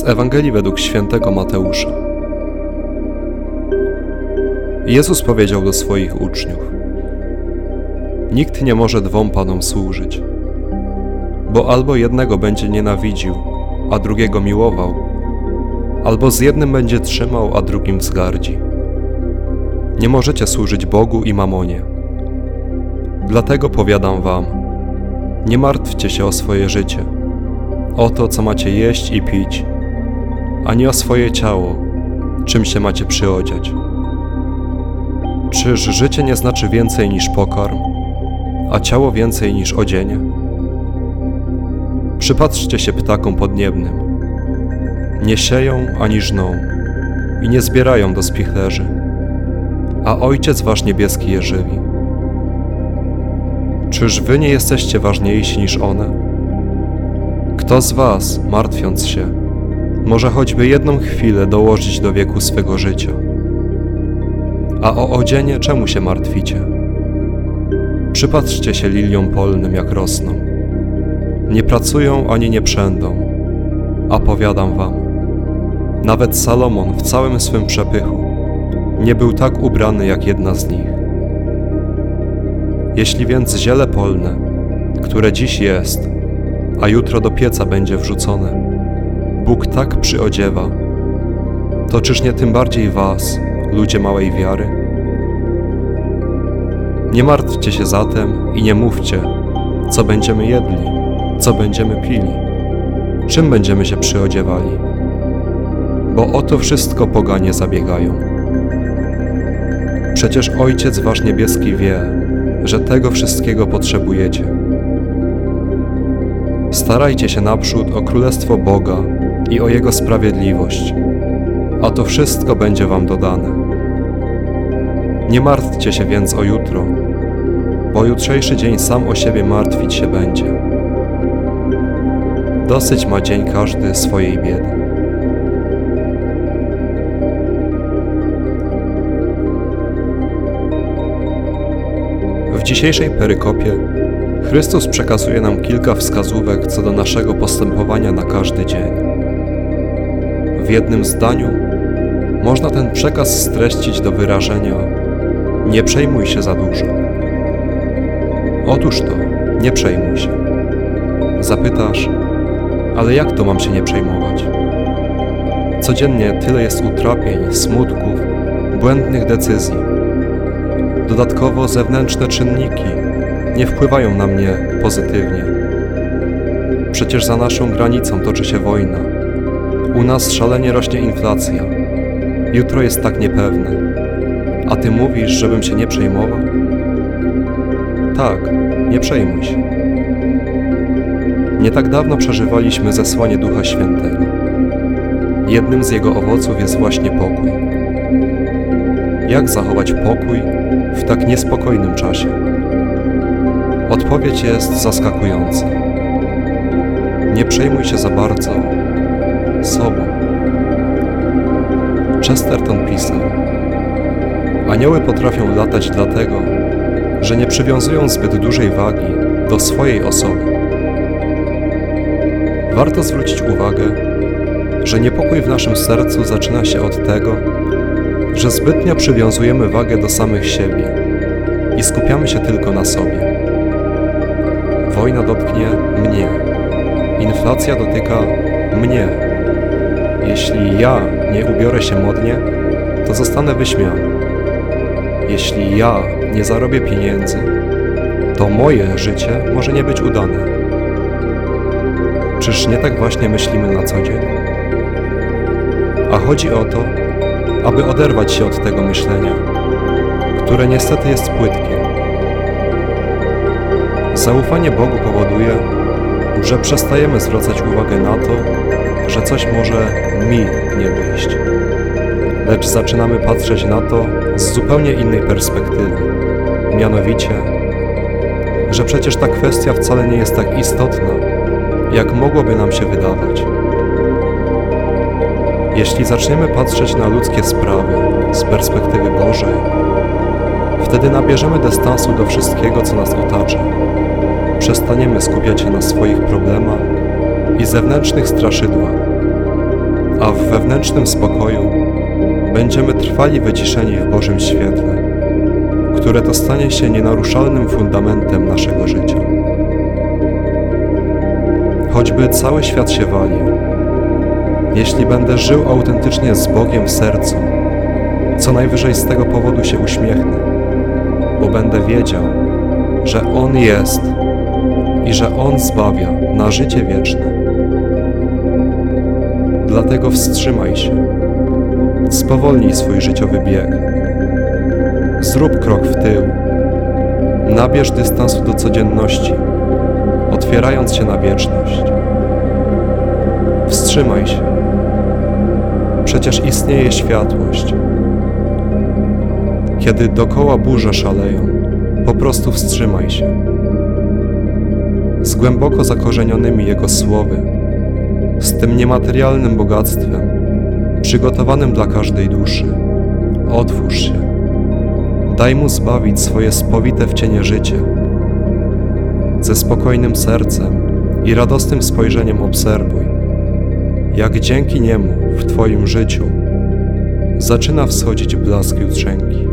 Z Ewangelii według świętego Mateusza. Jezus powiedział do swoich uczniów: Nikt nie może dwom panom służyć, bo albo jednego będzie nienawidził, a drugiego miłował, albo z jednym będzie trzymał, a drugim wzgardzi. Nie możecie służyć Bogu i mamonie. Dlatego powiadam wam: nie martwcie się o swoje życie, o to, co macie jeść i pić ani o swoje ciało, czym się macie przyodziać. Czyż życie nie znaczy więcej niż pokarm, a ciało więcej niż odzienie? Przypatrzcie się ptakom podniebnym. Nie sieją ani żną i nie zbierają do spichlerzy, a Ojciec Wasz Niebieski je żywi. Czyż Wy nie jesteście ważniejsi niż one? Kto z Was, martwiąc się, może choćby jedną chwilę dołożyć do wieku swego życia. A o odzienie czemu się martwicie? Przypatrzcie się liliom polnym, jak rosną. Nie pracują ani nie przędą, a powiadam wam, nawet Salomon w całym swym przepychu nie był tak ubrany jak jedna z nich. Jeśli więc ziele polne, które dziś jest, a jutro do pieca będzie wrzucone, Bóg tak przyodziewa, to czyż nie tym bardziej was, ludzie małej wiary? Nie martwcie się zatem i nie mówcie, co będziemy jedli, co będziemy pili, czym będziemy się przyodziewali, bo o to wszystko poganie zabiegają. Przecież Ojciec Wasz Niebieski wie, że tego wszystkiego potrzebujecie. Starajcie się naprzód o Królestwo Boga i o Jego sprawiedliwość, a to wszystko będzie Wam dodane. Nie martwcie się więc o jutro, bo jutrzejszy dzień sam o siebie martwić się będzie. Dosyć ma dzień każdy swojej biedy. W dzisiejszej perykopie Chrystus przekazuje nam kilka wskazówek co do naszego postępowania na każdy dzień. W jednym zdaniu można ten przekaz streścić do wyrażenia: Nie przejmuj się za dużo. Otóż to, nie przejmuj się. Zapytasz, ale jak to mam się nie przejmować? Codziennie tyle jest utrapień, smutków, błędnych decyzji. Dodatkowo zewnętrzne czynniki nie wpływają na mnie pozytywnie. Przecież za naszą granicą toczy się wojna u nas szalenie rośnie inflacja. Jutro jest tak niepewne. A ty mówisz, żebym się nie przejmował? Tak, nie przejmuj się. Nie tak dawno przeżywaliśmy zesłanie Ducha Świętego. Jednym z jego owoców jest właśnie pokój. Jak zachować pokój w tak niespokojnym czasie? Odpowiedź jest zaskakująca. Nie przejmuj się za bardzo Chesterton pisał: Anioły potrafią latać dlatego, że nie przywiązują zbyt dużej wagi do swojej osoby. Warto zwrócić uwagę, że niepokój w naszym sercu zaczyna się od tego, że zbytnio przywiązujemy wagę do samych siebie i skupiamy się tylko na sobie. Wojna dotknie mnie, inflacja dotyka mnie jeśli ja nie ubiorę się modnie, to zostanę wyśmiany. Jeśli ja nie zarobię pieniędzy, to moje życie może nie być udane. Czyż nie tak właśnie myślimy na co dzień? A chodzi o to, aby oderwać się od tego myślenia, które niestety jest płytkie. Zaufanie Bogu powoduje, że przestajemy zwracać uwagę na to, że coś może mi nie wyjść. Lecz zaczynamy patrzeć na to z zupełnie innej perspektywy. Mianowicie, że przecież ta kwestia wcale nie jest tak istotna, jak mogłoby nam się wydawać. Jeśli zaczniemy patrzeć na ludzkie sprawy z perspektywy Bożej, wtedy nabierzemy dystansu do wszystkiego, co nas otacza. Przestaniemy skupiać się na swoich problemach i zewnętrznych straszydłach a w wewnętrznym spokoju będziemy trwali wyciszeni w Bożym świetle, które to stanie się nienaruszalnym fundamentem naszego życia. Choćby cały świat się walił, jeśli będę żył autentycznie z Bogiem w sercu, co najwyżej z tego powodu się uśmiechnę, bo będę wiedział, że On jest i że On zbawia na życie wieczne. Dlatego wstrzymaj się, spowolnij swój życiowy bieg, zrób krok w tył, nabierz dystansu do codzienności, otwierając się na wieczność. Wstrzymaj się. Przecież istnieje światłość. Kiedy dokoła burze szaleją, po prostu wstrzymaj się. Z głęboko zakorzenionymi Jego słowy, z tym niematerialnym bogactwem, przygotowanym dla każdej duszy, otwórz się. Daj Mu zbawić swoje spowite w cienie życie. Ze spokojnym sercem i radosnym spojrzeniem obserwuj, jak dzięki Niemu w Twoim życiu zaczyna wschodzić blask jutrzenki.